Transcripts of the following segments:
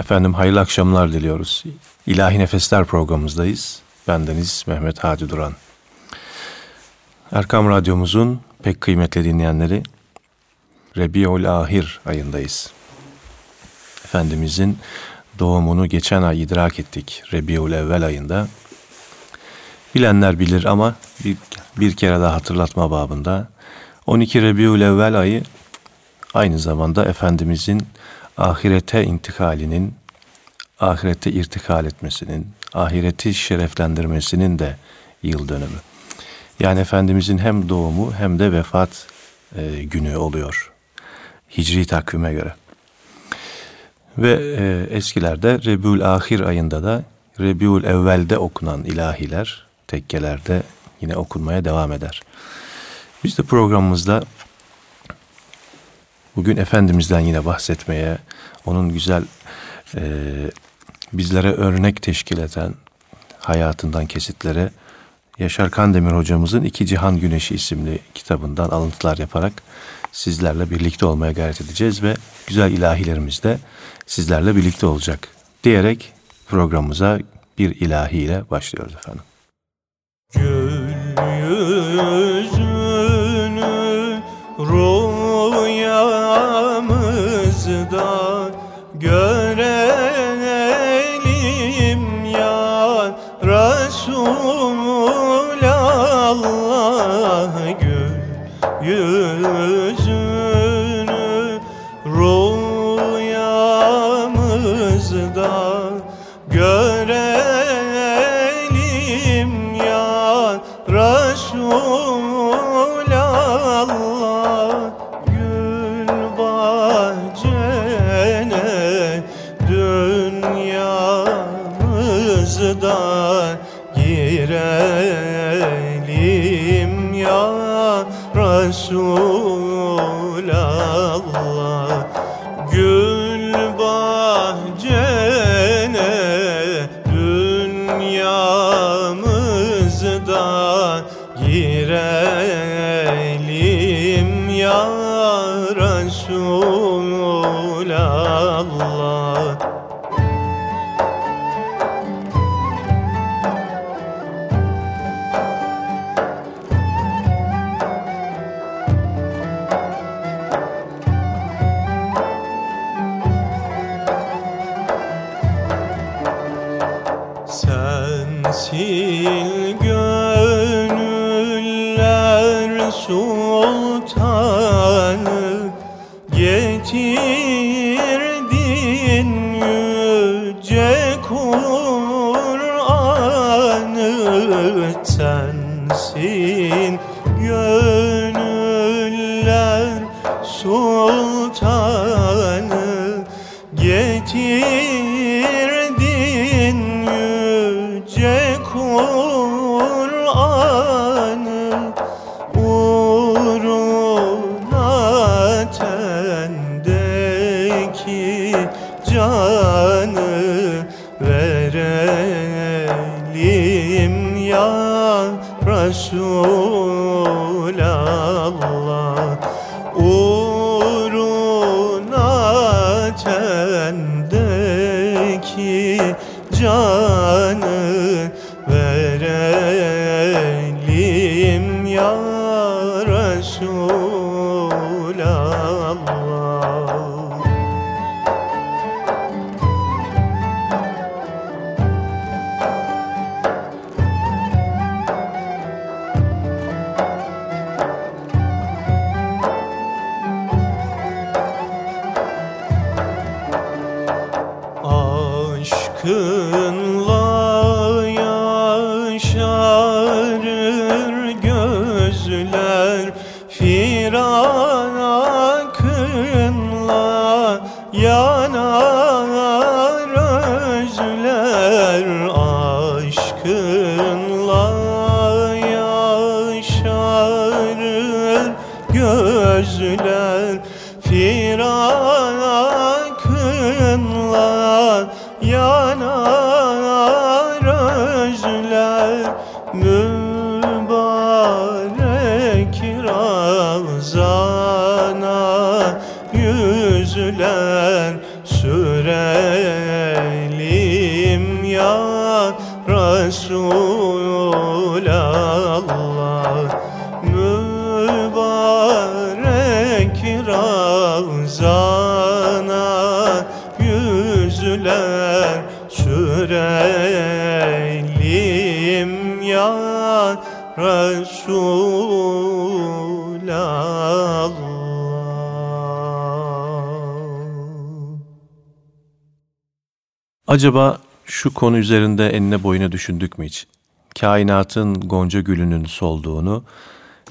Efendim hayırlı akşamlar diliyoruz. İlahi Nefesler programımızdayız. Bendeniz Mehmet Hadi Duran. Erkam Radyomuzun pek kıymetli dinleyenleri Rebiul Ahir ayındayız. Efendimizin doğumunu geçen ay idrak ettik Rebiul Evvel ayında. Bilenler bilir ama bir, bir kere daha hatırlatma babında 12 Rebiul Evvel ayı aynı zamanda Efendimizin ahirete intikalinin, ahirete irtikal etmesinin, ahireti şereflendirmesinin de yıl dönümü. Yani Efendimizin hem doğumu hem de vefat e, günü oluyor. Hicri takvime göre. Ve e, eskilerde Rebiul Ahir ayında da Rebiul Evvel'de okunan ilahiler tekkelerde yine okunmaya devam eder. Biz de programımızda bugün Efendimiz'den yine bahsetmeye, onun güzel e, bizlere örnek teşkil eden hayatından kesitlere Yaşar Kandemir hocamızın İki Cihan Güneşi isimli kitabından alıntılar yaparak sizlerle birlikte olmaya gayret edeceğiz ve güzel ilahilerimiz de sizlerle birlikte olacak diyerek programımıza bir ilahiyle başlıyoruz efendim. Gül yüzünü Acaba şu konu üzerinde enine boyuna düşündük mü hiç? Kainatın gonca gülünün solduğunu,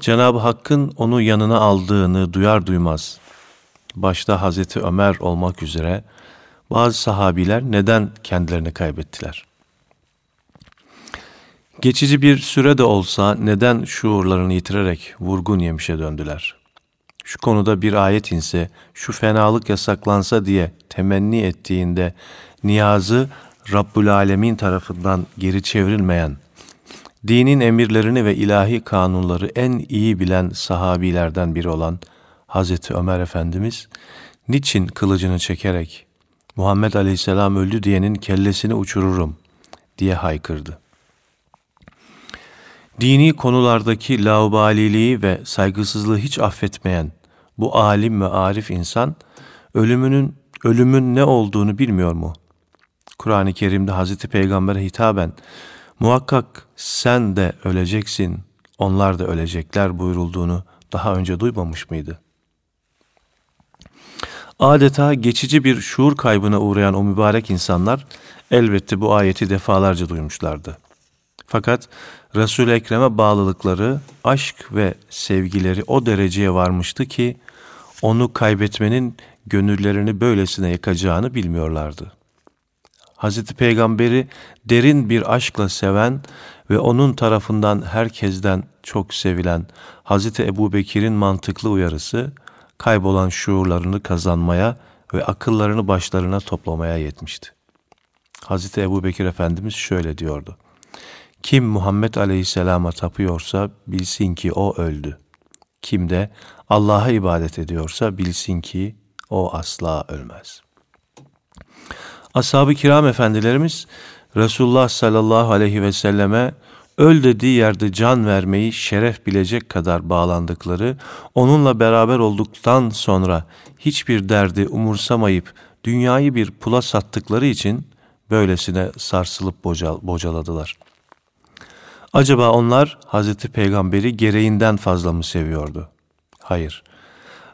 Cenab-ı Hakk'ın onu yanına aldığını duyar duymaz, başta Hazreti Ömer olmak üzere bazı sahabiler neden kendilerini kaybettiler? Geçici bir süre de olsa neden şuurlarını yitirerek vurgun yemişe döndüler? Şu konuda bir ayet inse, şu fenalık yasaklansa diye temenni ettiğinde niyazı Rabbül Alemin tarafından geri çevrilmeyen, dinin emirlerini ve ilahi kanunları en iyi bilen sahabilerden biri olan Hazreti Ömer Efendimiz, niçin kılıcını çekerek Muhammed Aleyhisselam öldü diyenin kellesini uçururum diye haykırdı. Dini konulardaki laubaliliği ve saygısızlığı hiç affetmeyen bu alim ve arif insan ölümünün ölümün ne olduğunu bilmiyor mu? Kur'an-ı Kerim'de Hazreti Peygamber'e hitaben muhakkak sen de öleceksin, onlar da ölecekler buyurulduğunu daha önce duymamış mıydı? Adeta geçici bir şuur kaybına uğrayan o mübarek insanlar elbette bu ayeti defalarca duymuşlardı. Fakat Resul-i Ekrem'e bağlılıkları, aşk ve sevgileri o dereceye varmıştı ki onu kaybetmenin gönüllerini böylesine yakacağını bilmiyorlardı. Hazreti Peygamber'i derin bir aşkla seven ve onun tarafından herkesten çok sevilen Hazreti Ebu Bekir'in mantıklı uyarısı, kaybolan şuurlarını kazanmaya ve akıllarını başlarına toplamaya yetmişti. Hazreti Ebu Bekir Efendimiz şöyle diyordu. Kim Muhammed Aleyhisselam'a tapıyorsa bilsin ki o öldü. Kim de Allah'a ibadet ediyorsa bilsin ki o asla ölmez. Ashab-ı kiram efendilerimiz Resulullah sallallahu aleyhi ve selleme öl dediği yerde can vermeyi şeref bilecek kadar bağlandıkları, onunla beraber olduktan sonra hiçbir derdi umursamayıp dünyayı bir pula sattıkları için böylesine sarsılıp bocal bocaladılar. Acaba onlar Hazreti Peygamber'i gereğinden fazla mı seviyordu? Hayır.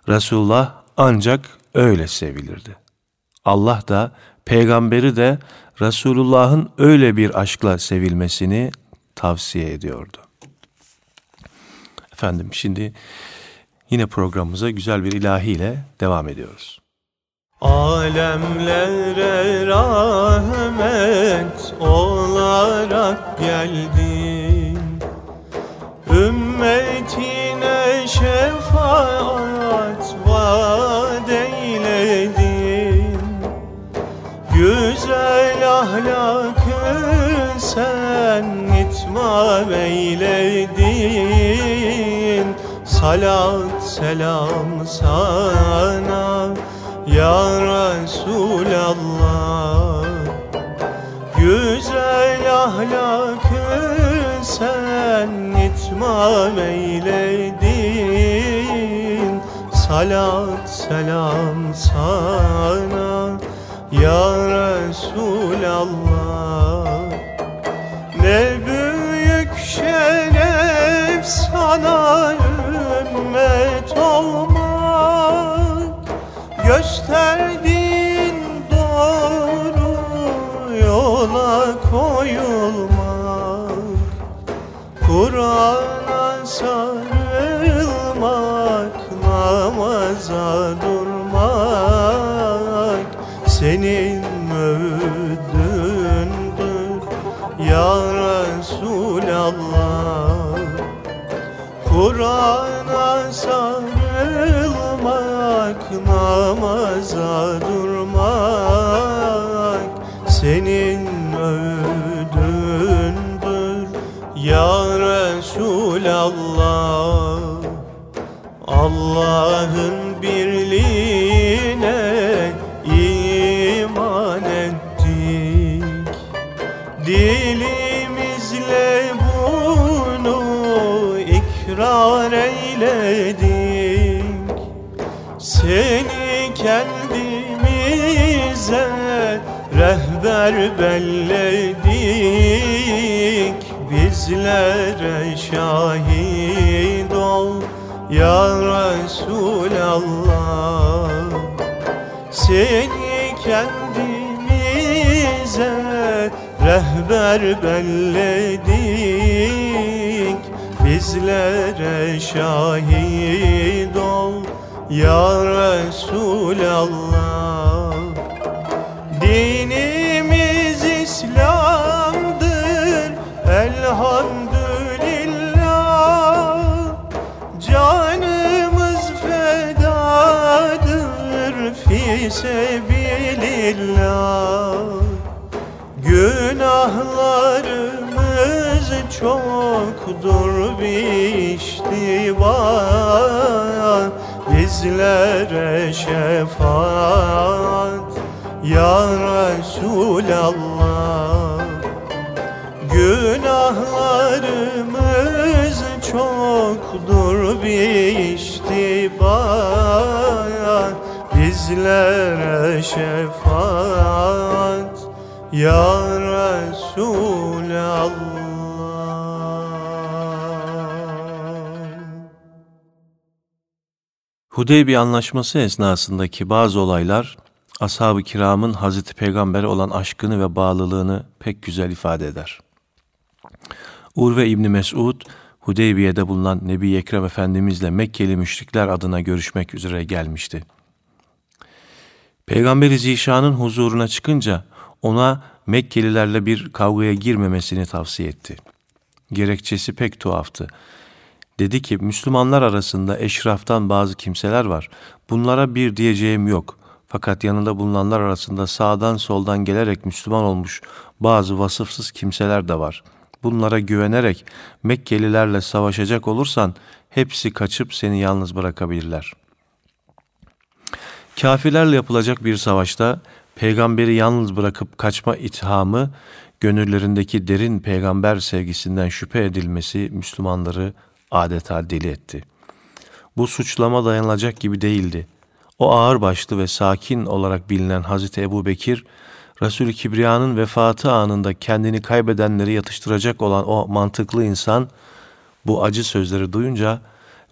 Resulullah ancak öyle sevilirdi. Allah da peygamberi de Resulullah'ın öyle bir aşkla sevilmesini tavsiye ediyordu. Efendim şimdi yine programımıza güzel bir ilahiyle devam ediyoruz. Alemlere rahmet olarak geldin Ümmetine şefaat vaat ahlakı sen itmam eyledin Salat selam sana ya Resulallah. Güzel ahlakı sen itmam eyledin Salat selam sana Ya Resulallah Ne büyük şeref sana ümmet olmak. Gösterdin doğru yola koyulmak. Kur'an'a sarılmak Namaza durmak Kur'an'a sarılmak Namaza durmak Rehber belledik bizlere şahit ol Ya Resulallah. Seni kendimize rehber belledik. Bizlere şahit ol Ya Resulallah sebilillah Günahlarımız çoktur biştiba Bizlere şefaat ya Resulallah. Günahlarımız çoktur biştiba Bizlere şefaat Ya Resulallah Hudeybiye anlaşması esnasındaki bazı olaylar ashab-ı kiramın Hazreti Peygamber'e olan aşkını ve bağlılığını pek güzel ifade eder. Urve İbni Mesud, Hudeybiye'de bulunan Nebi Ekrem Efendimizle Mekkeli müşrikler adına görüşmek üzere gelmişti. Peygamberi Zişan'ın huzuruna çıkınca ona Mekkelilerle bir kavgaya girmemesini tavsiye etti. Gerekçesi pek tuhaftı. Dedi ki Müslümanlar arasında eşraftan bazı kimseler var. Bunlara bir diyeceğim yok. Fakat yanında bulunanlar arasında sağdan soldan gelerek Müslüman olmuş bazı vasıfsız kimseler de var. Bunlara güvenerek Mekkelilerle savaşacak olursan hepsi kaçıp seni yalnız bırakabilirler. Kafirlerle yapılacak bir savaşta peygamberi yalnız bırakıp kaçma ithamı gönüllerindeki derin peygamber sevgisinden şüphe edilmesi Müslümanları adeta deli etti. Bu suçlama dayanılacak gibi değildi. O ağır başlı ve sakin olarak bilinen Hazreti Ebu Bekir, Resul-i Kibriya'nın vefatı anında kendini kaybedenleri yatıştıracak olan o mantıklı insan, bu acı sözleri duyunca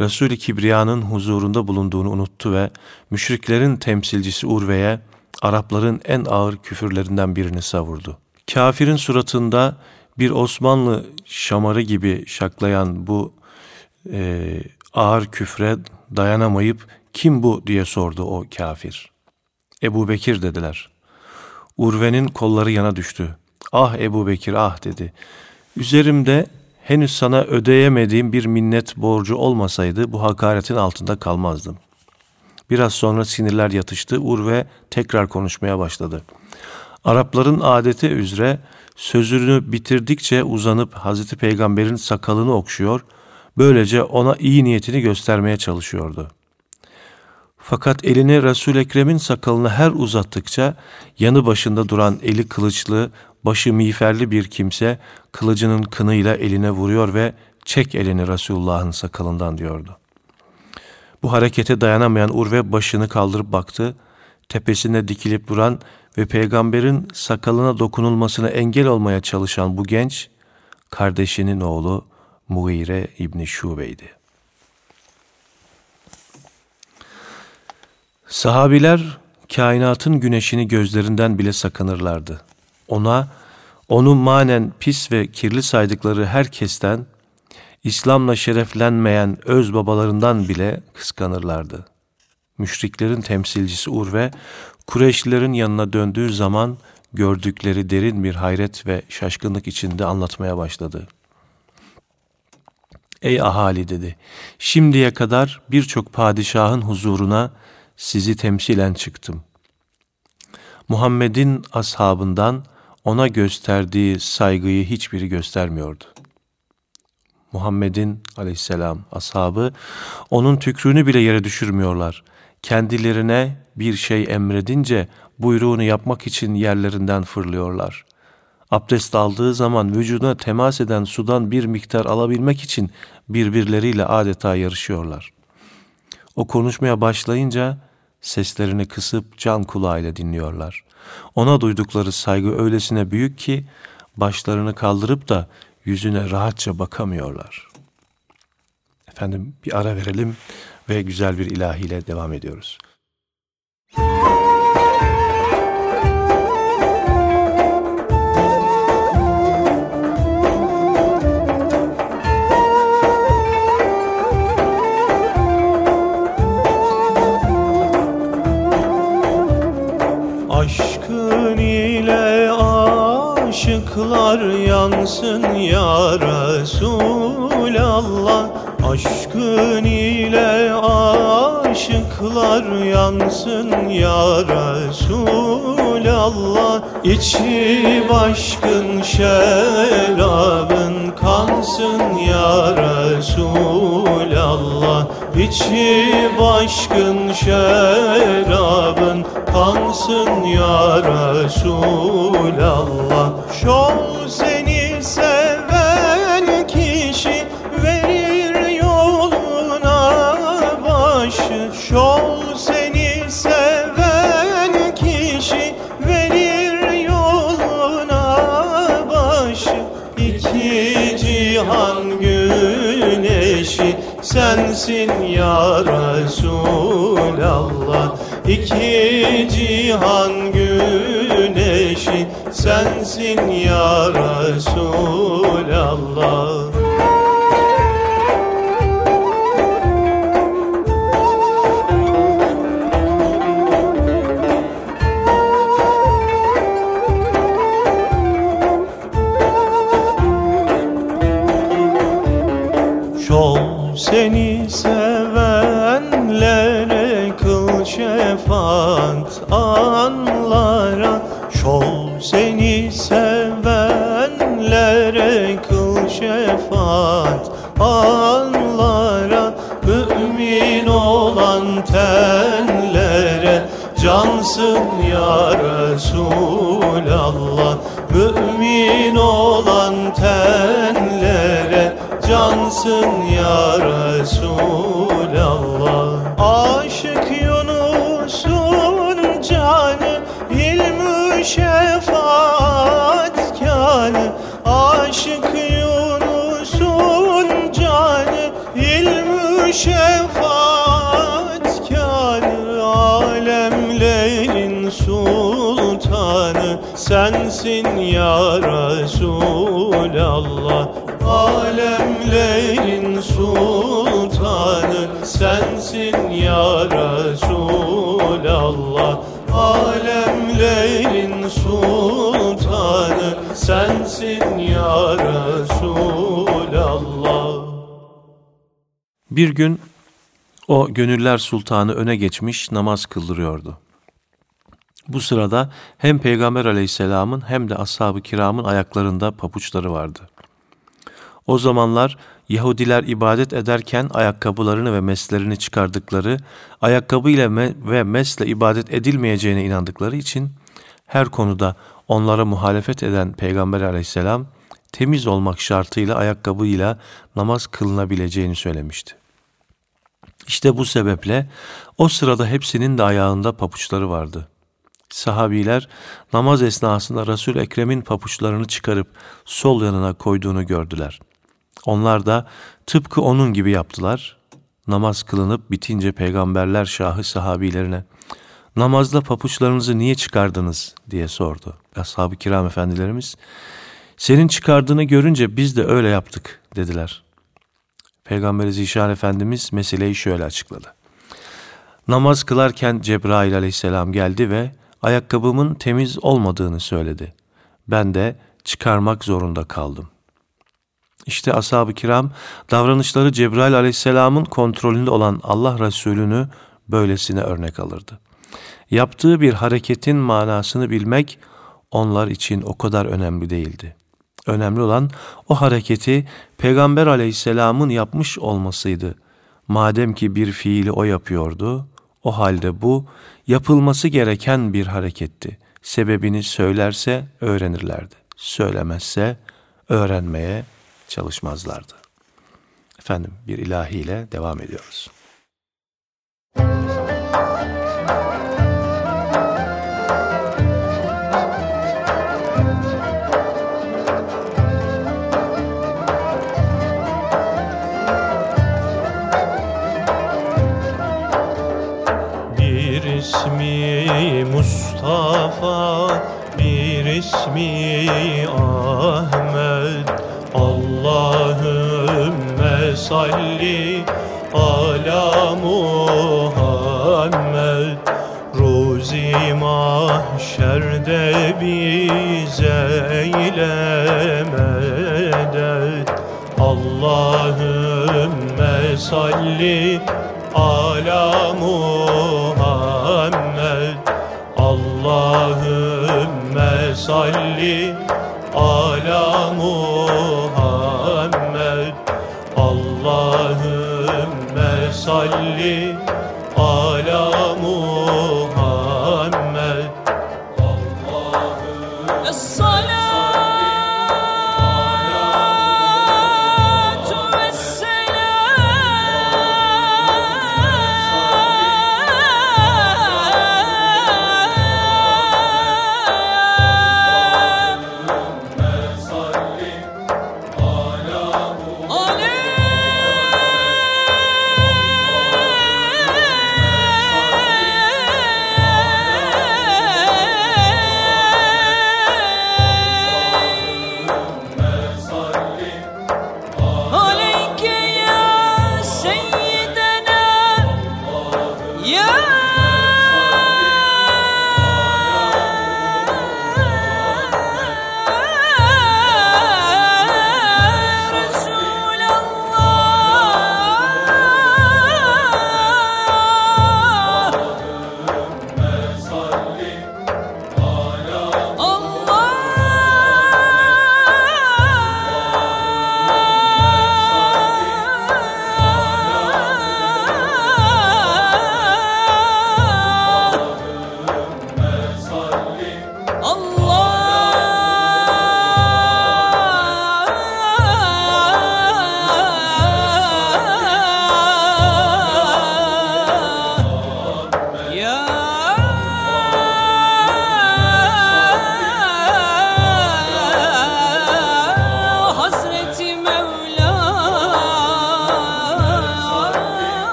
Resul-i Kibriya'nın huzurunda bulunduğunu unuttu ve müşriklerin temsilcisi Urve'ye Arapların en ağır küfürlerinden birini savurdu. Kafirin suratında bir Osmanlı şamarı gibi şaklayan bu e, ağır küfre dayanamayıp kim bu diye sordu o kafir. Ebu Bekir dediler. Urve'nin kolları yana düştü. Ah Ebu Bekir ah dedi. Üzerimde henüz sana ödeyemediğim bir minnet borcu olmasaydı bu hakaretin altında kalmazdım. Biraz sonra sinirler yatıştı. Urve tekrar konuşmaya başladı. Arapların adeti üzere sözünü bitirdikçe uzanıp Hazreti Peygamber'in sakalını okşuyor, böylece ona iyi niyetini göstermeye çalışıyordu. Fakat elini Resul Ekrem'in sakalını her uzattıkça yanı başında duran eli kılıçlı, başı miğferli bir kimse kılıcının kınıyla eline vuruyor ve çek elini Resulullah'ın sakalından diyordu. Bu harekete dayanamayan Urve başını kaldırıp baktı. Tepesine dikilip duran ve peygamberin sakalına dokunulmasına engel olmaya çalışan bu genç, kardeşinin oğlu Mughire İbni Şube'ydi. Sahabiler kainatın güneşini gözlerinden bile sakınırlardı. Ona, onu manen pis ve kirli saydıkları herkesten, İslam'la şereflenmeyen öz babalarından bile kıskanırlardı. Müşriklerin temsilcisi Urve, Kureyşlilerin yanına döndüğü zaman gördükleri derin bir hayret ve şaşkınlık içinde anlatmaya başladı. Ey ahali dedi, şimdiye kadar birçok padişahın huzuruna sizi temsilen çıktım. Muhammed'in ashabından ona gösterdiği saygıyı hiçbiri göstermiyordu. Muhammed'in aleyhisselam ashabı onun tükrüğünü bile yere düşürmüyorlar. Kendilerine bir şey emredince buyruğunu yapmak için yerlerinden fırlıyorlar. Abdest aldığı zaman vücuduna temas eden sudan bir miktar alabilmek için birbirleriyle adeta yarışıyorlar. O konuşmaya başlayınca seslerini kısıp can kulağıyla dinliyorlar. Ona duydukları saygı öylesine büyük ki başlarını kaldırıp da yüzüne rahatça bakamıyorlar. Efendim bir ara verelim ve güzel bir ilahiyle devam ediyoruz. Işıklar yansın ya Resulallah. Aşkın ile aşıklar yansın ya Resulallah. İçi başkın şerabın kansın ya Resulallah. İçi başkın şerabın kansın ya Resulallah Şol seni seven kişi verir yoluna başı. Şol seni seven kişi verir yoluna başı. İki cihan güneşi sensin ya Resulallah. İki cihan güneşi sensin ya Resulallah. Şol seni sevenlere kıl şefaat anlara seni sevenlere kıl şefaat anlara Mümin olan tenlere cansın ya Resulallah. Mümin olan tenlere cansın ya Resulallah sensin ya Resulallah. Alemlerin sultanı sensin ya Resulallah. Alemlerin sultanı sensin ya Resulallah. Bir gün o gönüller sultanı öne geçmiş namaz kıldırıyordu. Bu sırada hem Peygamber aleyhisselamın hem de ashab-ı kiramın ayaklarında papuçları vardı. O zamanlar Yahudiler ibadet ederken ayakkabılarını ve meslerini çıkardıkları, ayakkabı ile ve mesle ibadet edilmeyeceğine inandıkları için her konuda onlara muhalefet eden Peygamber aleyhisselam temiz olmak şartıyla ayakkabıyla namaz kılınabileceğini söylemişti. İşte bu sebeple o sırada hepsinin de ayağında papuçları vardı. Sahabiler namaz esnasında Resul Ekrem'in papuçlarını çıkarıp sol yanına koyduğunu gördüler. Onlar da tıpkı onun gibi yaptılar. Namaz kılınıp bitince peygamberler şahı sahabilerine namazda papuçlarınızı niye çıkardınız diye sordu. Ashab-ı kiram efendilerimiz senin çıkardığını görünce biz de öyle yaptık dediler. Peygamber Zişan Efendimiz meseleyi şöyle açıkladı. Namaz kılarken Cebrail aleyhisselam geldi ve ayakkabımın temiz olmadığını söyledi. Ben de çıkarmak zorunda kaldım. İşte ashab-ı kiram davranışları Cebrail aleyhisselamın kontrolünde olan Allah Resulü'nü böylesine örnek alırdı. Yaptığı bir hareketin manasını bilmek onlar için o kadar önemli değildi. Önemli olan o hareketi Peygamber aleyhisselamın yapmış olmasıydı. Madem ki bir fiili o yapıyordu, o halde bu yapılması gereken bir hareketti. Sebebini söylerse öğrenirlerdi. Söylemezse öğrenmeye çalışmazlardı. Efendim bir ilahiyle devam ediyoruz. Müzik ismi Mustafa bir ismi Ahmet. Allahümme salli ala Muhammed. Ruzi mahşerde bize eyleme medet Allahümme salli ala Muhammed. Allahümme salli ala Muhammed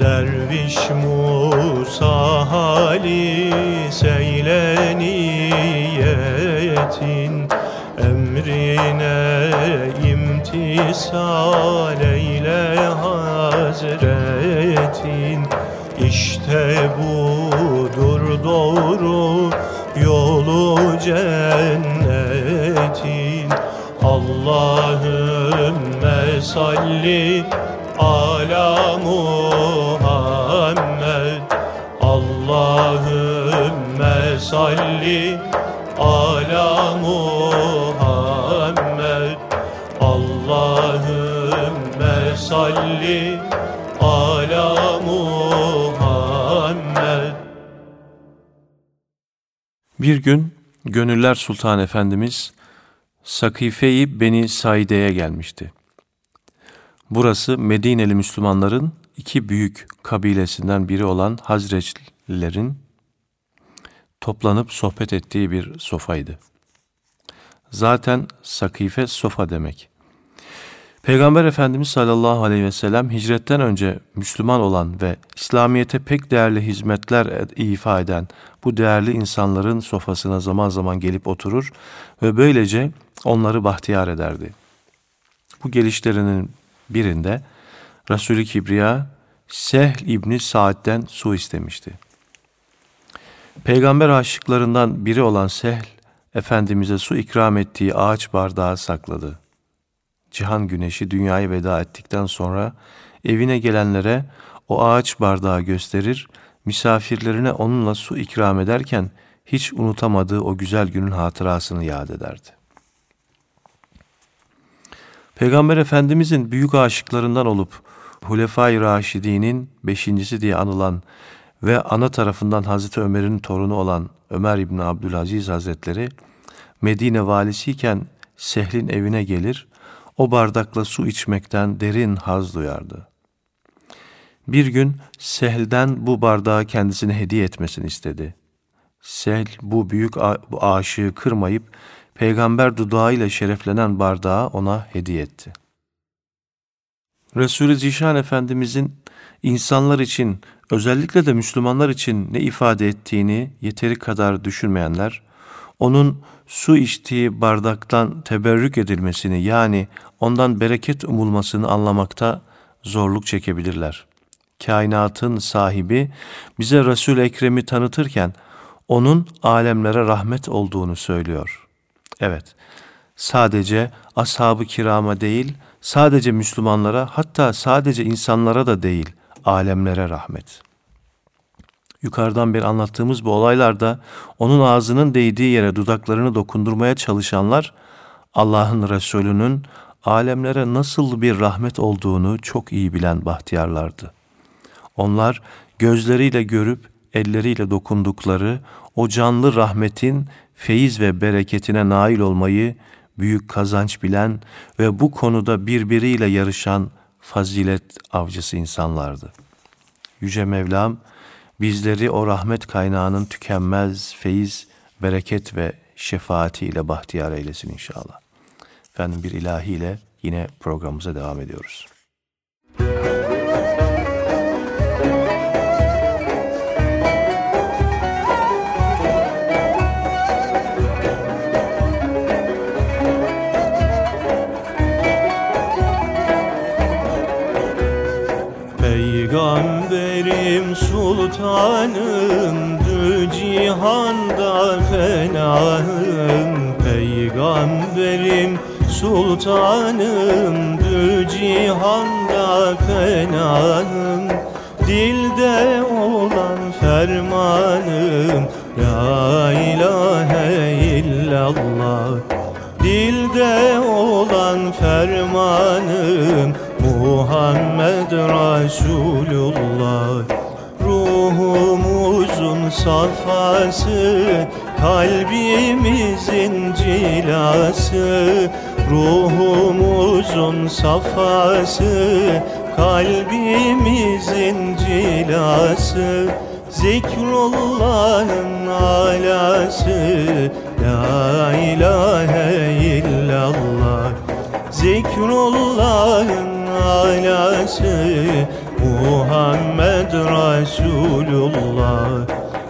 Derviş Musa hali seyle Emrine imtisal eyle hazretin. İşte budur doğru yolu cennetin. Allahümme salli ala Muhammed salli ala Muhammed Allahümme salli ala Muhammed Bir gün Gönüller Sultan Efendimiz Sakife-i Beni Saide'ye gelmişti. Burası Medineli Müslümanların iki büyük kabilesinden biri olan Hazreçlilerin toplanıp sohbet ettiği bir sofaydı. Zaten Sakife sofa demek. Peygamber Efendimiz sallallahu aleyhi ve sellem hicretten önce Müslüman olan ve İslamiyet'e pek değerli hizmetler ifa eden bu değerli insanların sofasına zaman zaman gelip oturur ve böylece onları bahtiyar ederdi. Bu gelişlerinin birinde Resulü Kibriya Sehl İbni Saad'den su istemişti. Peygamber aşıklarından biri olan Sehl, Efendimiz'e su ikram ettiği ağaç bardağı sakladı. Cihan güneşi dünyayı veda ettikten sonra evine gelenlere o ağaç bardağı gösterir, misafirlerine onunla su ikram ederken hiç unutamadığı o güzel günün hatırasını yad ederdi. Peygamber Efendimizin büyük aşıklarından olup Hulefai Raşidi'nin beşincisi diye anılan ve ana tarafından Hazreti Ömer'in torunu olan Ömer İbni Abdülaziz Hazretleri Medine valisiyken Sehl'in evine gelir, o bardakla su içmekten derin haz duyardı. Bir gün Sehl'den bu bardağı kendisine hediye etmesini istedi. Sehl bu büyük aşığı kırmayıp peygamber dudağıyla şereflenen bardağı ona hediye etti. Resulü Zişan Efendimizin insanlar için, özellikle de Müslümanlar için ne ifade ettiğini yeteri kadar düşünmeyenler, onun su içtiği bardaktan teberrük edilmesini yani ondan bereket umulmasını anlamakta zorluk çekebilirler. Kainatın sahibi bize Resul Ekrem'i tanıtırken onun alemlere rahmet olduğunu söylüyor. Evet, sadece ashab-ı kirama değil, sadece Müslümanlara hatta sadece insanlara da değil, alemlere rahmet. Yukarıdan beri anlattığımız bu olaylarda onun ağzının değdiği yere dudaklarını dokundurmaya çalışanlar Allah'ın Resulü'nün alemlere nasıl bir rahmet olduğunu çok iyi bilen bahtiyarlardı. Onlar gözleriyle görüp elleriyle dokundukları o canlı rahmetin feyiz ve bereketine nail olmayı büyük kazanç bilen ve bu konuda birbiriyle yarışan fazilet avcısı insanlardı. Yüce Mevlam bizleri o rahmet kaynağının tükenmez feyiz, bereket ve şefaatiyle bahtiyar eylesin inşallah. Efendim bir ilahiyle yine programımıza devam ediyoruz. Peygamberim sultanım Dü cihanda fenahım Dilde olan fermanım La ilahe illallah. Dilde olan fermanım Muhammed Resulullah. Ruhumuzun safası Kalbimizin cilası Ruhumuzun safası Kalbimizin cilası Zikrullah'ın alası. La ilahe illallah Zikrullah'ın alası. Muhammed Resulullah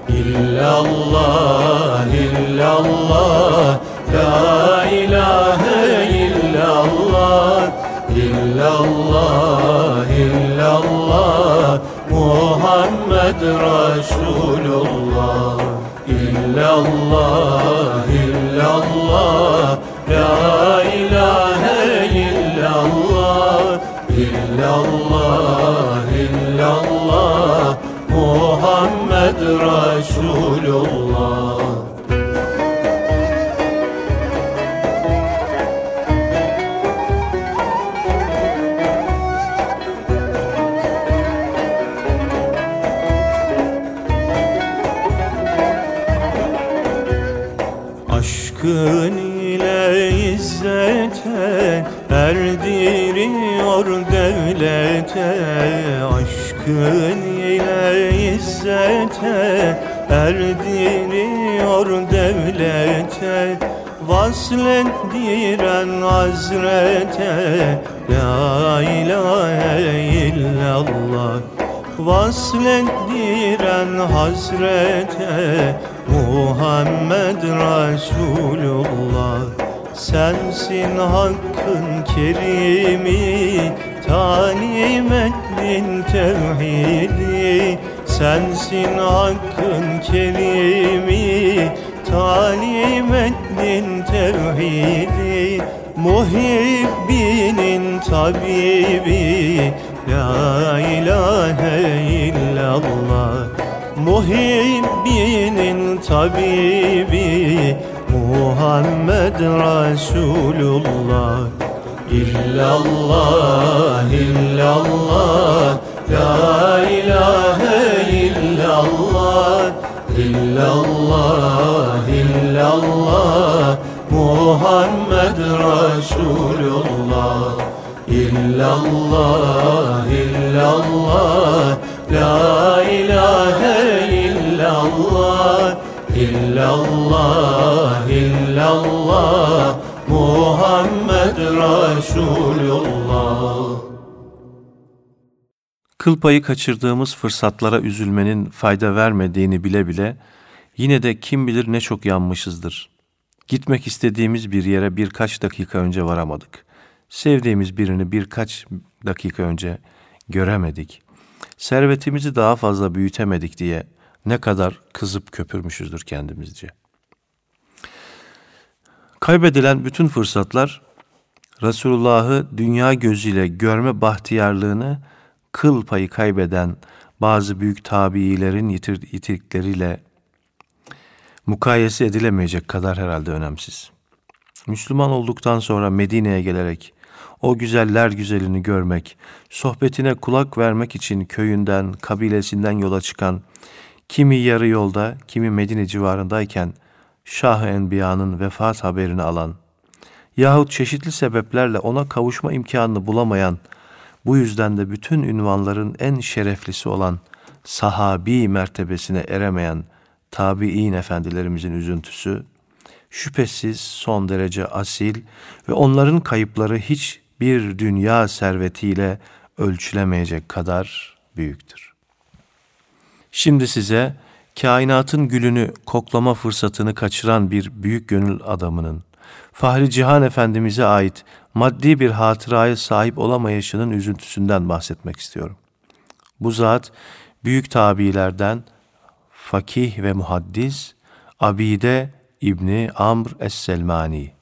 İllallah illallah La ilahe illallah İllallah illallah Muhammed Resulullah İllallah illallah La ilahe illallah İllallah illallah Muhammed Resulullah Aşkın ile izzete erdiriyor devlete. Aşkın ile izzete erdiriyor devlete. Vaslettiren hazrete La ilahe illallah. Vaslettiren hazrete Muhammed Resulullah Sensin hakkın kerimi Talim ettin tevhidi. Sensin hakkın kerimi Talim ettin tevhidi. Muhibbinin tabibi La ilahe illallah Muhibbinin tabibi Muhammed Resulullah. İllallah illallah La ilahe illallah. İllallah illallah Muhammed Resulullah. İllallah illallah La ilahe illallah İllallah illallah Muhammed Resulullah Kıl payı kaçırdığımız fırsatlara üzülmenin fayda vermediğini bile bile yine de kim bilir ne çok yanmışızdır. Gitmek istediğimiz bir yere birkaç dakika önce varamadık. Sevdiğimiz birini birkaç dakika önce göremedik. Servetimizi daha fazla büyütemedik diye ne kadar kızıp köpürmüşüzdür kendimizce. Kaybedilen bütün fırsatlar Resulullah'ı dünya gözüyle görme bahtiyarlığını kıl payı kaybeden bazı büyük tabiilerin yitir, yitikleriyle mukayese edilemeyecek kadar herhalde önemsiz. Müslüman olduktan sonra Medine'ye gelerek o güzeller güzelini görmek, sohbetine kulak vermek için köyünden, kabilesinden yola çıkan, kimi yarı yolda, kimi Medine civarındayken Şah-ı Enbiya'nın vefat haberini alan, yahut çeşitli sebeplerle ona kavuşma imkanını bulamayan, bu yüzden de bütün ünvanların en şereflisi olan sahabi mertebesine eremeyen tabi'in efendilerimizin üzüntüsü, şüphesiz son derece asil ve onların kayıpları hiç bir dünya servetiyle ölçülemeyecek kadar büyüktür. Şimdi size kainatın gülünü koklama fırsatını kaçıran bir büyük gönül adamının, Fahri Cihan Efendimiz'e ait maddi bir hatıraya sahip olamayışının üzüntüsünden bahsetmek istiyorum. Bu zat büyük tabilerden fakih ve muhaddis Abide İbni Amr Es-Selmani.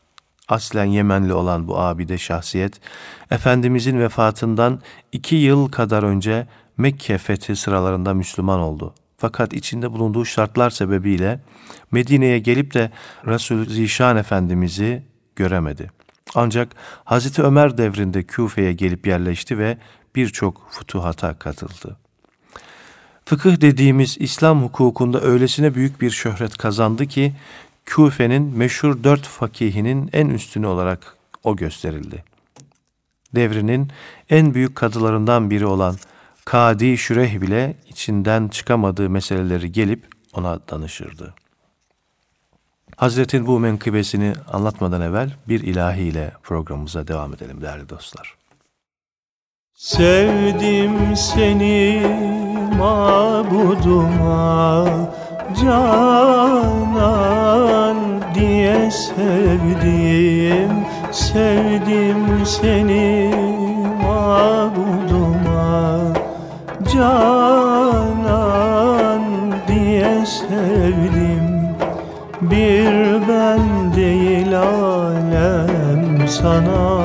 Aslen Yemenli olan bu abide şahsiyet, Efendimizin vefatından iki yıl kadar önce Mekke fethi sıralarında Müslüman oldu. Fakat içinde bulunduğu şartlar sebebiyle Medine'ye gelip de Resul Zişan Efendimiz'i göremedi. Ancak Hazreti Ömer devrinde Küfe'ye gelip yerleşti ve birçok futuhata katıldı. Fıkıh dediğimiz İslam hukukunda öylesine büyük bir şöhret kazandı ki Küfe'nin meşhur dört fakihinin en üstünü olarak o gösterildi. Devrinin en büyük kadılarından biri olan Kadi Şüreh bile içinden çıkamadığı meseleleri gelip ona danışırdı. Hazretin bu menkıbesini anlatmadan evvel bir ilahiyle programımıza devam edelim değerli dostlar. Sevdim seni mabuduma canan diye sevdim Sevdim seni mabuduma canan diye sevdim Bir ben değil alem sana.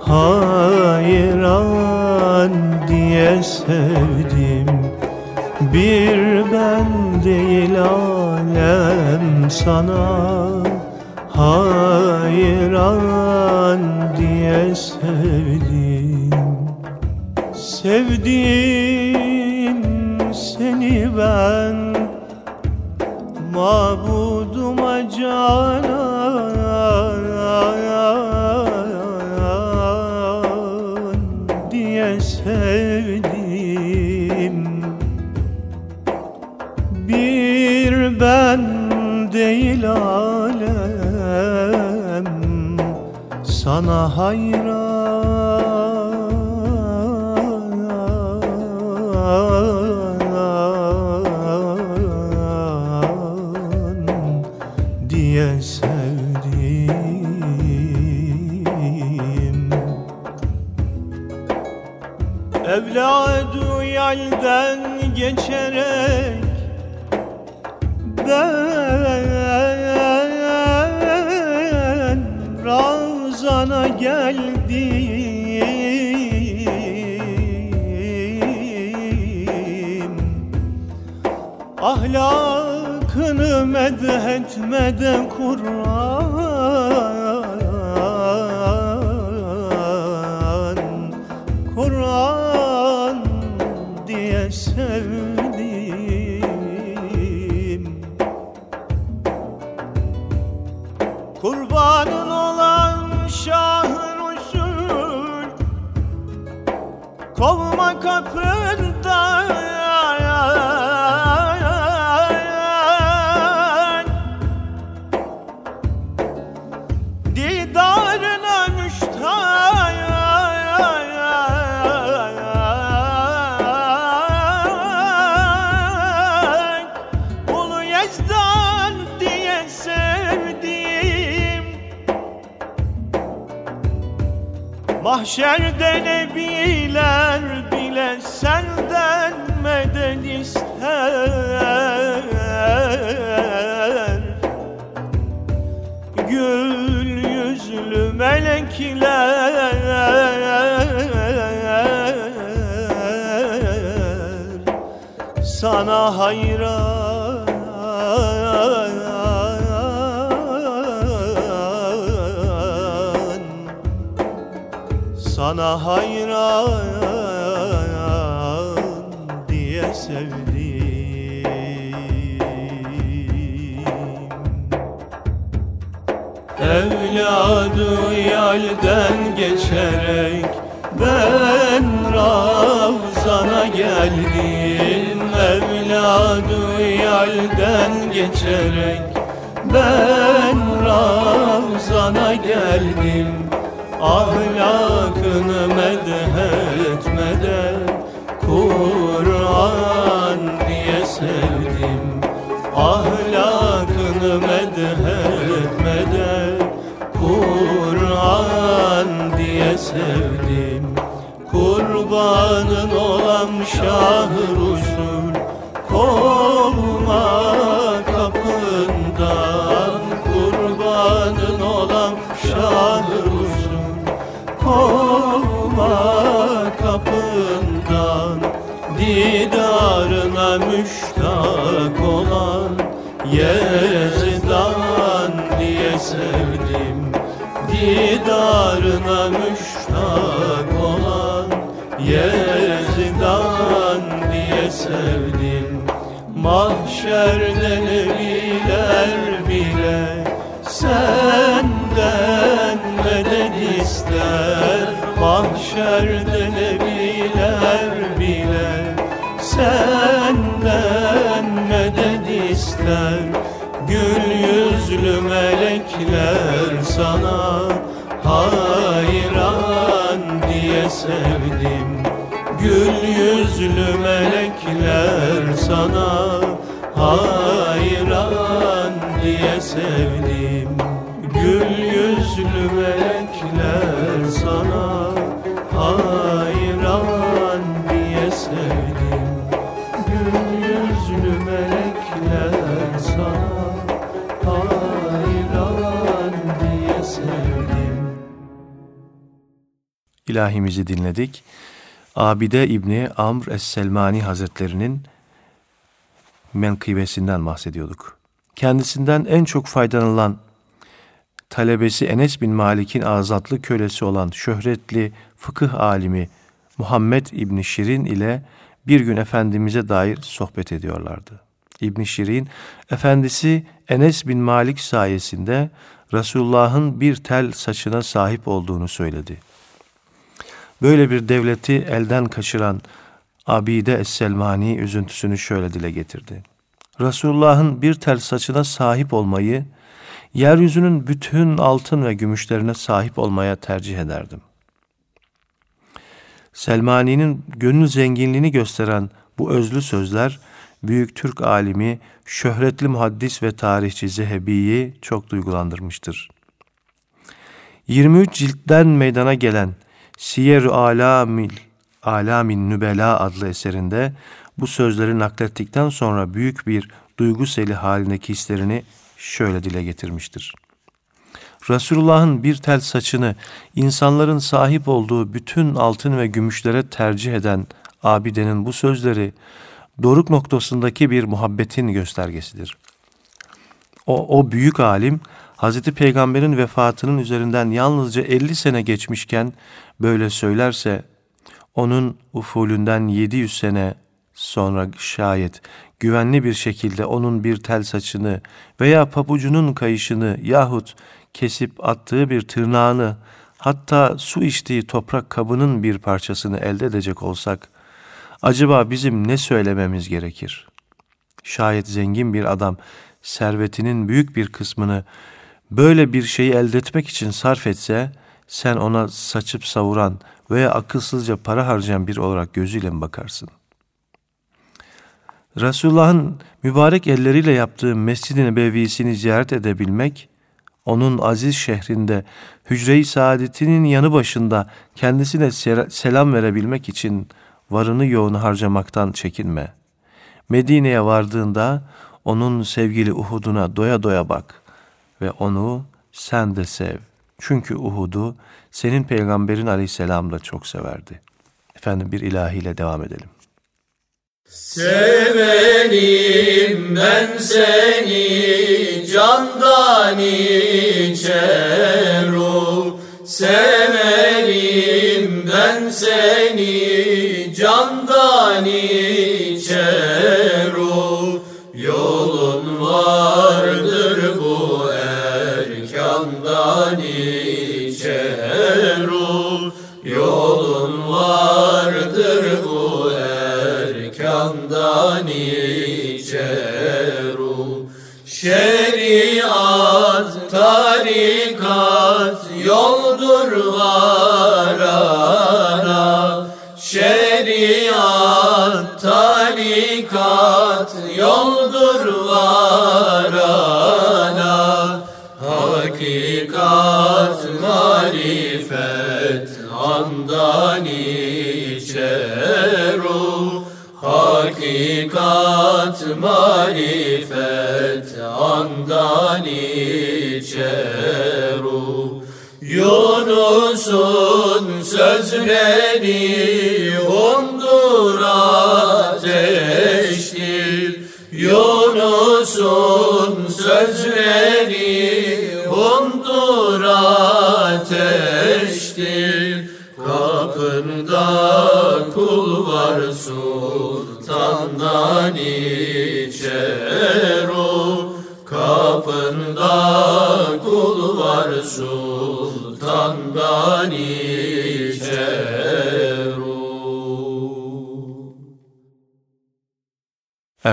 Hayran diye sevdim Bir ben değil alem sana. Hayran diye sevdim. Sevdim seni ben. Mabuduma canan değil alem sana hayran diye sevdim. Evladı yelden geçerek ben geldim Ahlakını medhetmeden Kur'an kapında Didarına müştak Ulu Yezdan diye sevdim. Mahşerde Nebi Sana hayran. Sana hayran diye sevdim. Evladı yalden geçerek ben Ravzana geldim Evladı yalden geçerek ben Ravzana geldim. Ahlakını medhetmeden Kur'an diye sevdim. Ahlakını medhetmeden Kur'an diye sevdim. Kurbanın olam şah Resul Kovma kapından Kurbanın olam şah Resul Kovma kapından Didarına müştak olan Yezdan diye sevdim. Didarına müştak olan Yezdan diye sevdim Mahşerde nebiler bile Senden medet ister. Mahşerde nebiler bile Senden medet ister. Gül yüzlü melekler sana hayran diye sevdim Gül yüzlü melekler sana hayran diye sevdim. Gül yüzlü melekler sana hayran diye sevdim. Gül yüzlü melekler sana hayran diye sevdim. İlahimizi dinledik. Abide İbni Amr Es-Selmani Hazretlerinin menkıbesinden bahsediyorduk. Kendisinden en çok faydalanılan talebesi Enes bin Malik'in azatlı kölesi olan şöhretli fıkıh alimi Muhammed İbni Şirin ile bir gün Efendimiz'e dair sohbet ediyorlardı. İbni Şirin, Efendisi Enes bin Malik sayesinde Resulullah'ın bir tel saçına sahip olduğunu söyledi. Böyle bir devleti elden kaçıran Abide Es-Selmani üzüntüsünü şöyle dile getirdi. Resulullah'ın bir tel saçına sahip olmayı, yeryüzünün bütün altın ve gümüşlerine sahip olmaya tercih ederdim. Selmani'nin gönül zenginliğini gösteren bu özlü sözler, büyük Türk alimi, şöhretli muhaddis ve tarihçi Zehebi'yi çok duygulandırmıştır. 23 ciltten meydana gelen Siyer-i Alamil, Alamin Nübela adlı eserinde bu sözleri naklettikten sonra büyük bir duygu seli halindeki hislerini şöyle dile getirmiştir. Resulullah'ın bir tel saçını insanların sahip olduğu bütün altın ve gümüşlere tercih eden abidenin bu sözleri doruk noktasındaki bir muhabbetin göstergesidir. O, o büyük alim Hazreti Peygamber'in vefatının üzerinden yalnızca 50 sene geçmişken böyle söylerse onun ufulünden 700 sene sonra şayet güvenli bir şekilde onun bir tel saçını veya pabucunun kayışını yahut kesip attığı bir tırnağını hatta su içtiği toprak kabının bir parçasını elde edecek olsak acaba bizim ne söylememiz gerekir? Şayet zengin bir adam servetinin büyük bir kısmını böyle bir şeyi elde etmek için sarf etse sen ona saçıp savuran veya akılsızca para harcayan bir olarak gözüyle mi bakarsın? Resulullah'ın mübarek elleriyle yaptığı Mescid-i Nebevi'sini ziyaret edebilmek, onun aziz şehrinde hücre-i saadetinin yanı başında kendisine selam verebilmek için varını yoğunu harcamaktan çekinme. Medine'ye vardığında onun sevgili Uhud'una doya doya bak ve onu sen de sev. Çünkü Uhud'u senin peygamberin aleyhisselam da çok severdi. Efendim bir ilahiyle devam edelim. Severim ben seni candan içer ol Severim ben seni marifet andan içer o Hakikat, marifet andan içer o Yunus'un sözleri ondur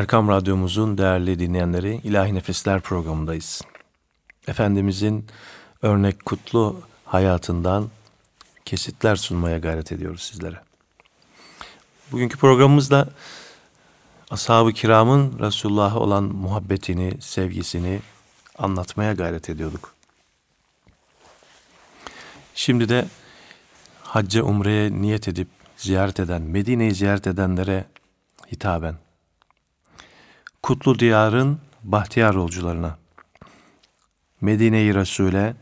Erkam Radyomuzun değerli dinleyenleri İlahi Nefesler programındayız. Efendimizin örnek kutlu hayatından kesitler sunmaya gayret ediyoruz sizlere. Bugünkü programımızda ashab-ı kiramın Resulullah'a olan muhabbetini, sevgisini anlatmaya gayret ediyorduk. Şimdi de hacca umreye niyet edip ziyaret eden, Medine'yi ziyaret edenlere hitaben Kutlu Diyar'ın bahtiyar yolcularına. Medine-i Resul'e,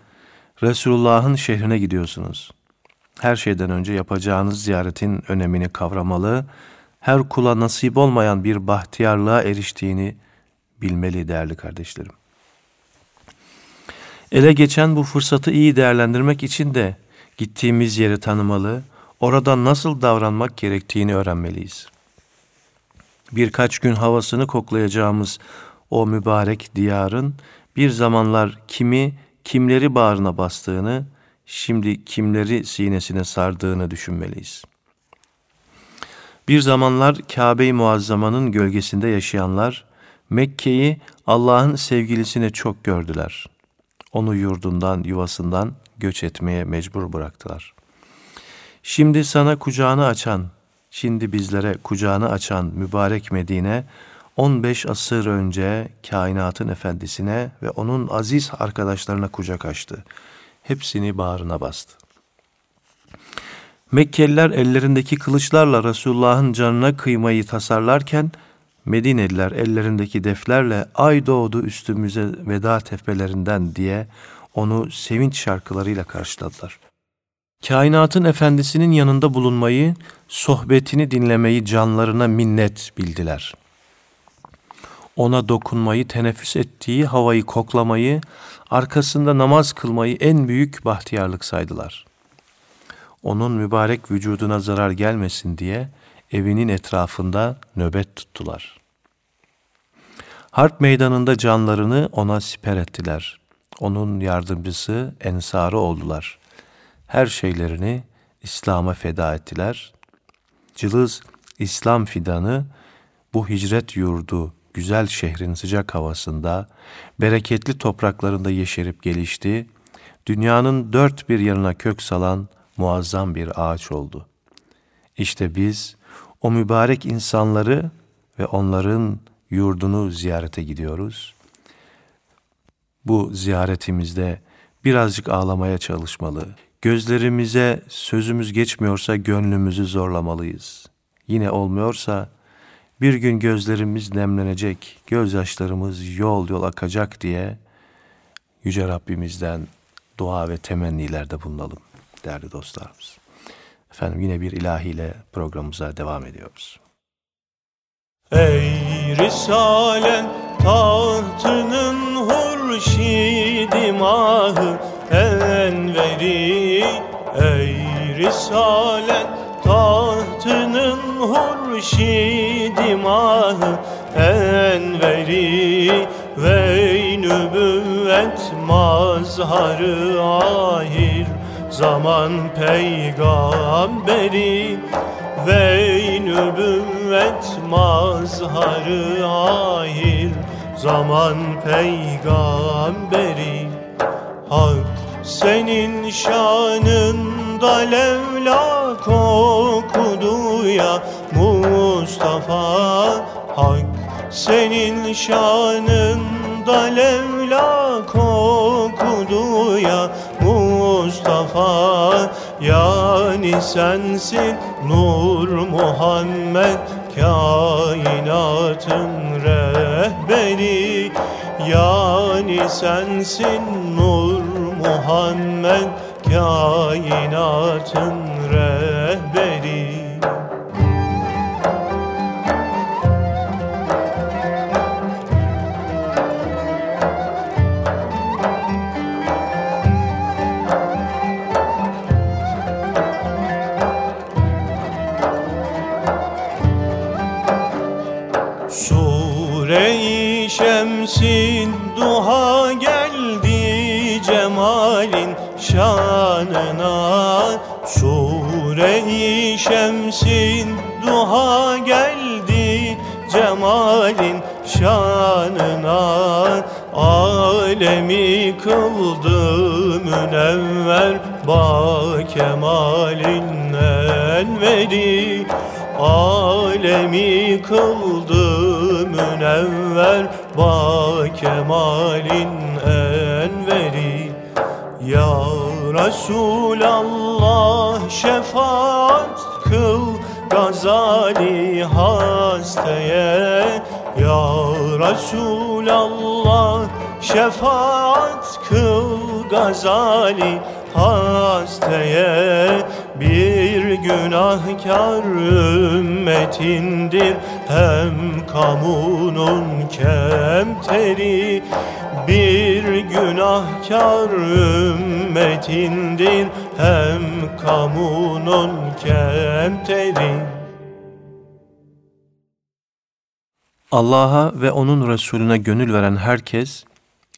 Resulullah'ın şehrine gidiyorsunuz. Her şeyden önce yapacağınız ziyaretin önemini kavramalı, her kula nasip olmayan bir bahtiyarlığa eriştiğini bilmeli değerli kardeşlerim. Ele geçen bu fırsatı iyi değerlendirmek için de gittiğimiz yeri tanımalı, orada nasıl davranmak gerektiğini öğrenmeliyiz birkaç gün havasını koklayacağımız o mübarek diyarın bir zamanlar kimi kimleri bağrına bastığını, şimdi kimleri sinesine sardığını düşünmeliyiz. Bir zamanlar Kabe-i Muazzama'nın gölgesinde yaşayanlar Mekke'yi Allah'ın sevgilisine çok gördüler. Onu yurdundan, yuvasından göç etmeye mecbur bıraktılar. Şimdi sana kucağını açan, şimdi bizlere kucağını açan mübarek Medine 15 asır önce kainatın efendisine ve onun aziz arkadaşlarına kucak açtı. Hepsini bağrına bastı. Mekkeliler ellerindeki kılıçlarla Resulullah'ın canına kıymayı tasarlarken Medineliler ellerindeki deflerle ay doğdu üstümüze veda tepelerinden diye onu sevinç şarkılarıyla karşıladılar. Kainatın efendisinin yanında bulunmayı, sohbetini dinlemeyi canlarına minnet bildiler. Ona dokunmayı, teneffüs ettiği havayı koklamayı, arkasında namaz kılmayı en büyük bahtiyarlık saydılar. Onun mübarek vücuduna zarar gelmesin diye evinin etrafında nöbet tuttular. Harp meydanında canlarını ona siper ettiler. Onun yardımcısı, ensarı oldular. Her şeylerini İslam'a feda ettiler. Cılız İslam fidanı bu hicret yurdu, güzel şehrin sıcak havasında, bereketli topraklarında yeşerip gelişti. Dünyanın dört bir yanına kök salan muazzam bir ağaç oldu. İşte biz o mübarek insanları ve onların yurdunu ziyarete gidiyoruz. bu ziyaretimizde birazcık ağlamaya çalışmalı. Gözlerimize sözümüz geçmiyorsa gönlümüzü zorlamalıyız. Yine olmuyorsa bir gün gözlerimiz nemlenecek, gözyaşlarımız yol yol akacak diye Yüce Rabbimizden dua ve temennilerde bulunalım değerli dostlarımız. Efendim yine bir ilahiyle programımıza devam ediyoruz. Ey Risalen tahtının hurşidi mahı enveri Ey Risalen tahtının hurşidi mahı enveri Ve nübüvvet mazharı ahir. Zaman peygamberi ve nübüvvet mazharı ahir. Zaman peygamberi Hak senin şanında levlak okudu ya Mustafa Hak. Senin şanında levlak okudu ya Mustafa Yani sensin Nur Muhammed Kainatın rehberi. Yani sensin Nur Muhammed Kainatın rehberi Şems'in duha geldi cemalin şanına. Alemi kıldı münevver ba kemalin enveri Alemi kıldı münevver ba kemalin enveri Ya Resulallah şefaat kıl gazali hastaya Ya Resulallah şefaat kıl gazali hastaya bir günahkar ümmetindir hem kamunun kemteri bir günahkar ümmetindir hem kamunun kemteri Allah'a ve onun Resulüne gönül veren herkes,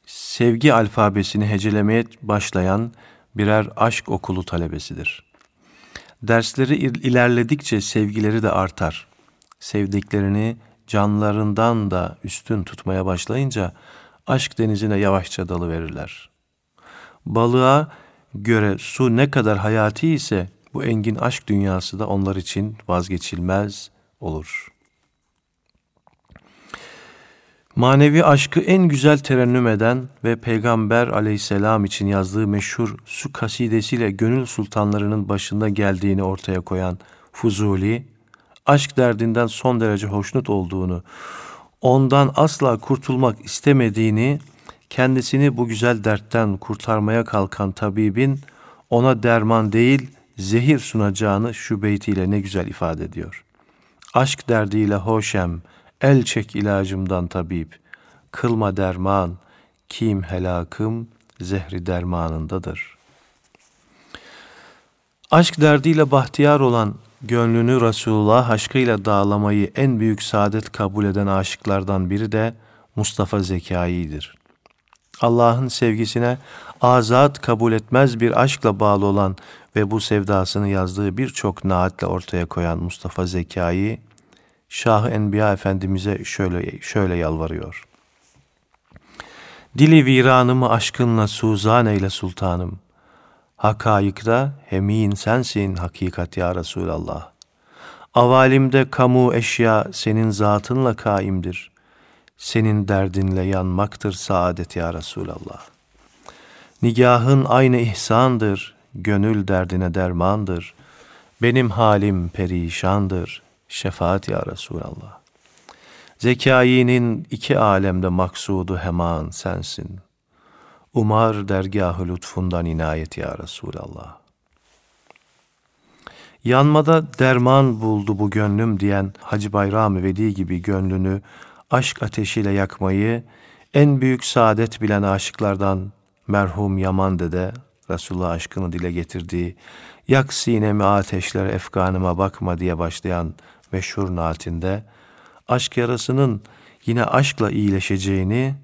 sevgi alfabesini hecelemeye başlayan birer aşk okulu talebesidir. Dersleri il- ilerledikçe sevgileri de artar. Sevdiklerini canlarından da üstün tutmaya başlayınca aşk denizine yavaşça dalıverirler. Balığa göre su ne kadar hayati ise bu engin aşk dünyası da onlar için vazgeçilmez olur.'' Manevi aşkı en güzel terennüm eden ve Peygamber aleyhisselam için yazdığı meşhur su kasidesiyle gönül sultanlarının başında geldiğini ortaya koyan Fuzuli, aşk derdinden son derece hoşnut olduğunu, ondan asla kurtulmak istemediğini, kendisini bu güzel dertten kurtarmaya kalkan tabibin ona derman değil zehir sunacağını şu beytiyle ne güzel ifade ediyor. Aşk derdiyle hoşem, El çek ilacımdan tabip, kılma derman, kim helakım zehri dermanındadır. Aşk derdiyle bahtiyar olan gönlünü Resulullah aşkıyla dağlamayı en büyük saadet kabul eden aşıklardan biri de Mustafa Zekai'dir. Allah'ın sevgisine azat kabul etmez bir aşkla bağlı olan ve bu sevdasını yazdığı birçok naatle ortaya koyan Mustafa Zekai, Şah-ı Enbiya Efendimiz'e şöyle, şöyle yalvarıyor. Dili viranımı aşkınla suzan eyle sultanım. Hakayıkta hemin sensin hakikat ya Resulallah. Avalimde kamu eşya senin zatınla kaimdir. senin derdinle yanmaktır saadet ya Resulallah. Nigahın aynı ihsandır, gönül derdine dermandır. Benim halim perişandır, şefaat ya Resulallah. Zekayinin iki alemde maksudu heman sensin. Umar dergahı lütfundan inayet ya Resulallah. Yanmada derman buldu bu gönlüm diyen Hacı Bayram Veli gibi gönlünü aşk ateşiyle yakmayı en büyük saadet bilen aşıklardan merhum Yaman dede Resulullah aşkını dile getirdiği yak sinemi ateşler efkanıma bakma diye başlayan meşhur naatinde aşk yarasının yine aşkla iyileşeceğini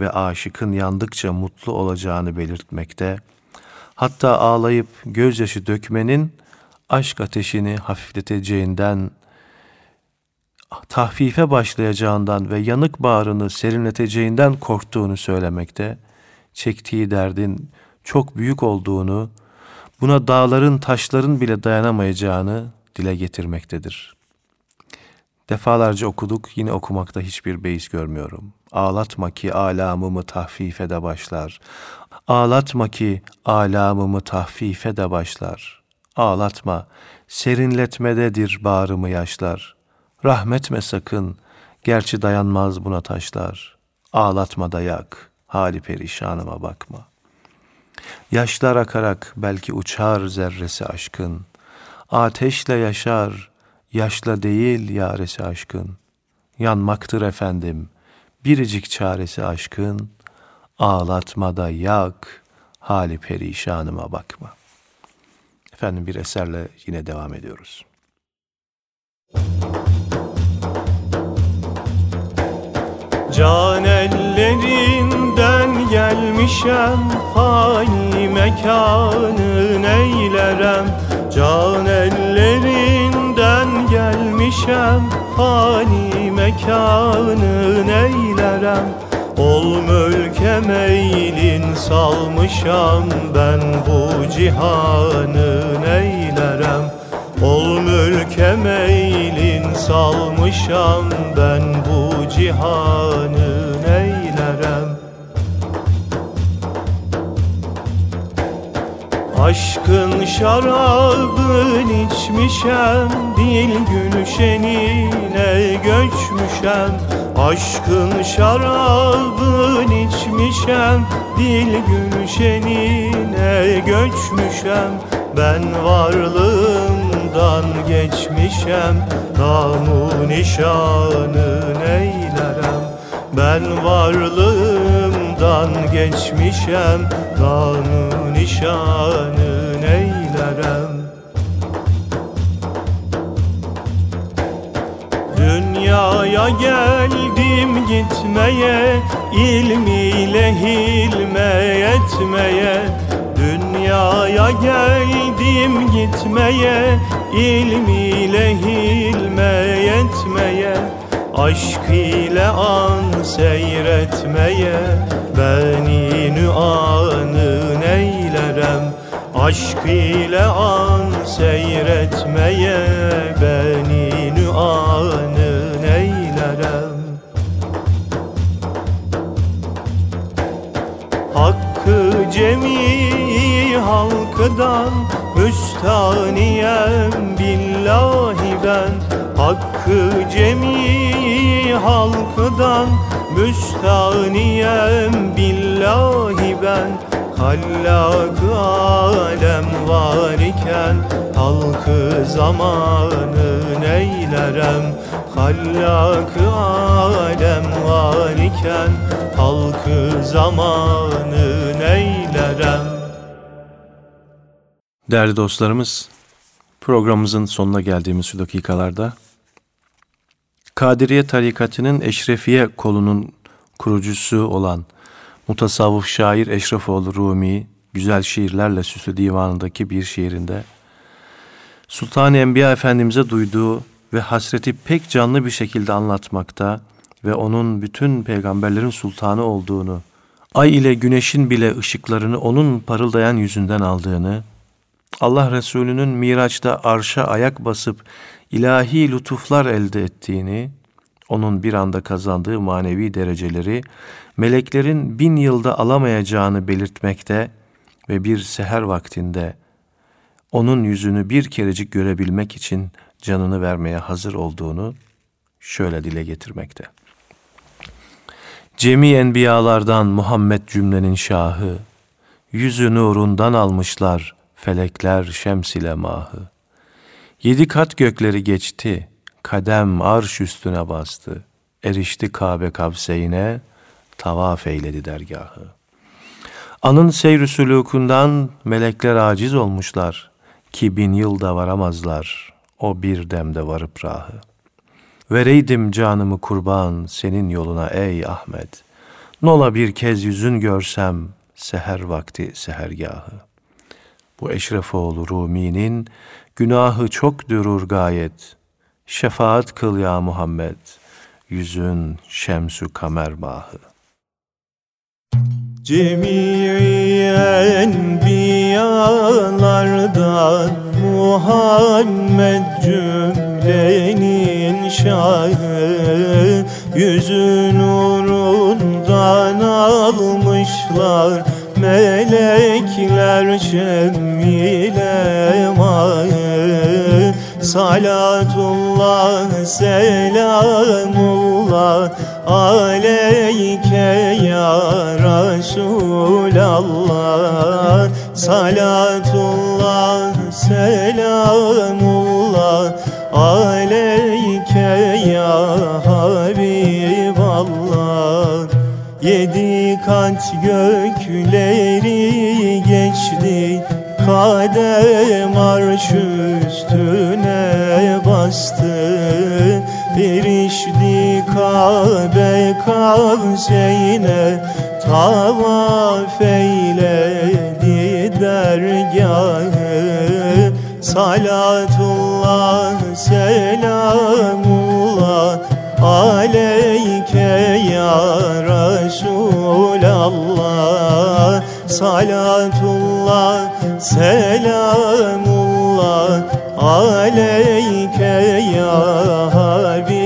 ve aşıkın yandıkça mutlu olacağını belirtmekte. Hatta ağlayıp gözyaşı dökmenin aşk ateşini hafifleteceğinden, tahfife başlayacağından ve yanık bağrını serinleteceğinden korktuğunu söylemekte, çektiği derdin çok büyük olduğunu, buna dağların taşların bile dayanamayacağını dile getirmektedir. Defalarca okuduk, yine okumakta hiçbir beis görmüyorum. Ağlatma ki alamımı tahfife de başlar. Ağlatma ki alamımı tahfife de başlar. Ağlatma, serinletmededir bağrımı yaşlar. Rahmetme sakın, gerçi dayanmaz buna taşlar. Ağlatma da yak, hali perişanıma bakma. Yaşlar akarak belki uçar zerresi aşkın. Ateşle yaşar, yaşla değil yaresi aşkın. Yanmaktır efendim, biricik çaresi aşkın. Ağlatma da yak, hali perişanıma bakma. Efendim bir eserle yine devam ediyoruz. Can ellerinden gelmişem Fani mekanı neylerem Can ellerinden gelmişem Fani mekanı neylerem? Ol mülke meylin salmışam Ben bu cihanı neylerem? Ol mülke meylin salmışam Ben bu cihanı neylerem Aşkın şarabın içmişem Dil gülşenine göçmüşem. Aşkın şarabın içmişem Dil gülşenine göçmüşem. Ben varlığımdan geçmişem Namu nişanı neylerem? Ben varlığımdan geçmişem Namu nişanı neylerem Dünyaya geldim gitmeye ilmiyle hilme etmeye. Dünyaya geldim gitmeye ilmiyle hilme etmeye. Aşk ile an seyretmeye Beni nüanı Aşk ile an seyretmeye Beni nüanı neylerem? Hakkı cemi halkıdan Müstaniyem billahi ben. Hakkı cemi halkıdan Müstaniyem billahi ben Hallak alem var iken Halkı zamanı neylerem? Hallak alem var iken Halkı zamanı neylerem? Değerli dostlarımız, programımızın sonuna geldiğimiz şu dakikalarda Kadiriye tarikatının Eşrefiye kolunun kurucusu olan mutasavvıf şair Eşrefoğlu Rumi güzel şiirlerle süslü divanındaki bir şiirinde Sultan-ı Enbiya Efendimiz'e duyduğu ve hasreti pek canlı bir şekilde anlatmakta ve onun bütün peygamberlerin sultanı olduğunu, ay ile güneşin bile ışıklarını onun parıldayan yüzünden aldığını, Allah Resulü'nün Miraç'ta arşa ayak basıp ilahi lütuflar elde ettiğini, onun bir anda kazandığı manevi dereceleri meleklerin bin yılda alamayacağını belirtmekte ve bir seher vaktinde onun yüzünü bir kerecik görebilmek için canını vermeye hazır olduğunu şöyle dile getirmekte. Cemi enbiyalardan Muhammed cümlenin şahı, yüzü nurundan almışlar felekler şems ile mahı. Yedi kat gökleri geçti, kadem arş üstüne bastı, erişti Kabe kavseyine, tavaf eyledi dergahı. Anın seyr sülûkundan melekler aciz olmuşlar ki bin yılda varamazlar o bir demde varıp rahı. Vereydim canımı kurban senin yoluna ey Ahmet. Nola bir kez yüzün görsem seher vakti sehergahı. Bu Eşrefoğlu Rumi'nin günahı çok dürür gayet. Şefaat kıl ya Muhammed, yüzün şemsü kamer mahı. Cemi'i enbiyalardan Muhammed cümlenin şahı Yüzü nurundan almışlar Melekler şemile mahı Salatullah selamullah aleyke ya Resulallah. Salatullah selamullah aleyke ya Habiballah. Yedi kat gökleri geçti Kadem bastı. Erişti Kabe kavseyne Tavaf eyledi dergahı. Salatullah selamullah Aleyke ya Resulallah. Salatullah selamullah Aleyke ya Habiballah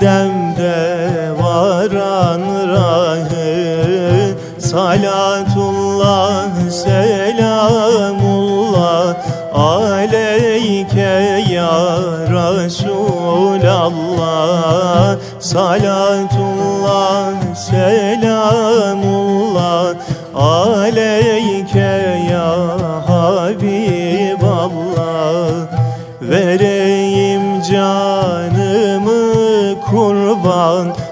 demde varan rahı? Salatullah selamullah. Aleyke ya Resulallah. Salatullah selamullah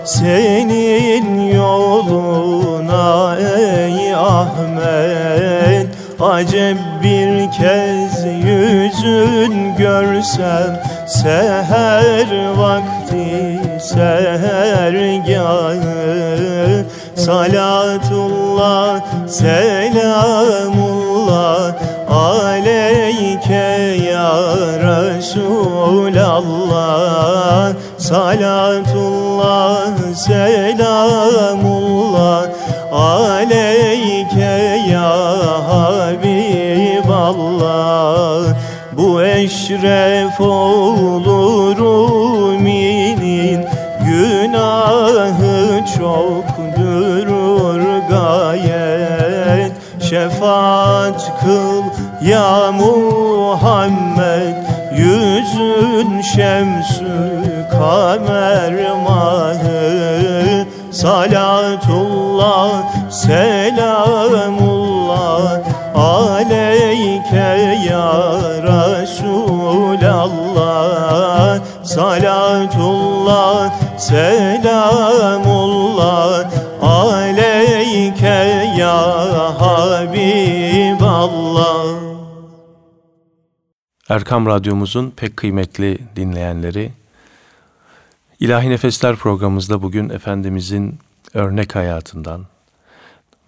Senin yoluna ey Ahmet Acep bir kez yüzün görsem Seher vakti sehergahı Salatullah selamullah Aleyke ya Resulallah. Salatullah selamullah. Aleyke ya Habiballah. Bu eşref olur Rumi'nin Günahı çokdur gayet. Şefaat kıl ya Muhammed. Yüzün şemsü kamer Salatullah, selamullah Aleyke ya Resulallah. Salatullah, selamullah Aleyke ya Habiballah. Erkam Radyomuzun pek kıymetli dinleyenleri İlahi Nefesler programımızda bugün Efendimizin örnek hayatından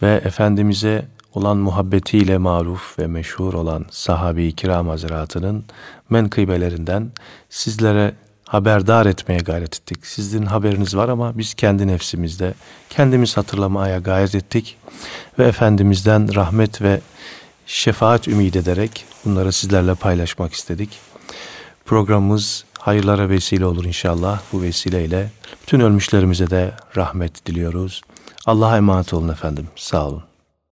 ve Efendimiz'e olan muhabbetiyle maruf ve meşhur olan sahabi-i kiram hazretinin menkıbelerinden sizlere haberdar etmeye gayret ettik. Sizin haberiniz var ama biz kendi nefsimizde kendimiz hatırlamaya gayret ettik ve Efendimiz'den rahmet ve şefaat ümit ederek bunları sizlerle paylaşmak istedik. Programımız hayırlara vesile olur inşallah. Bu vesileyle bütün ölmüşlerimize de rahmet diliyoruz. Allah'a emanet olun efendim. Sağ olun.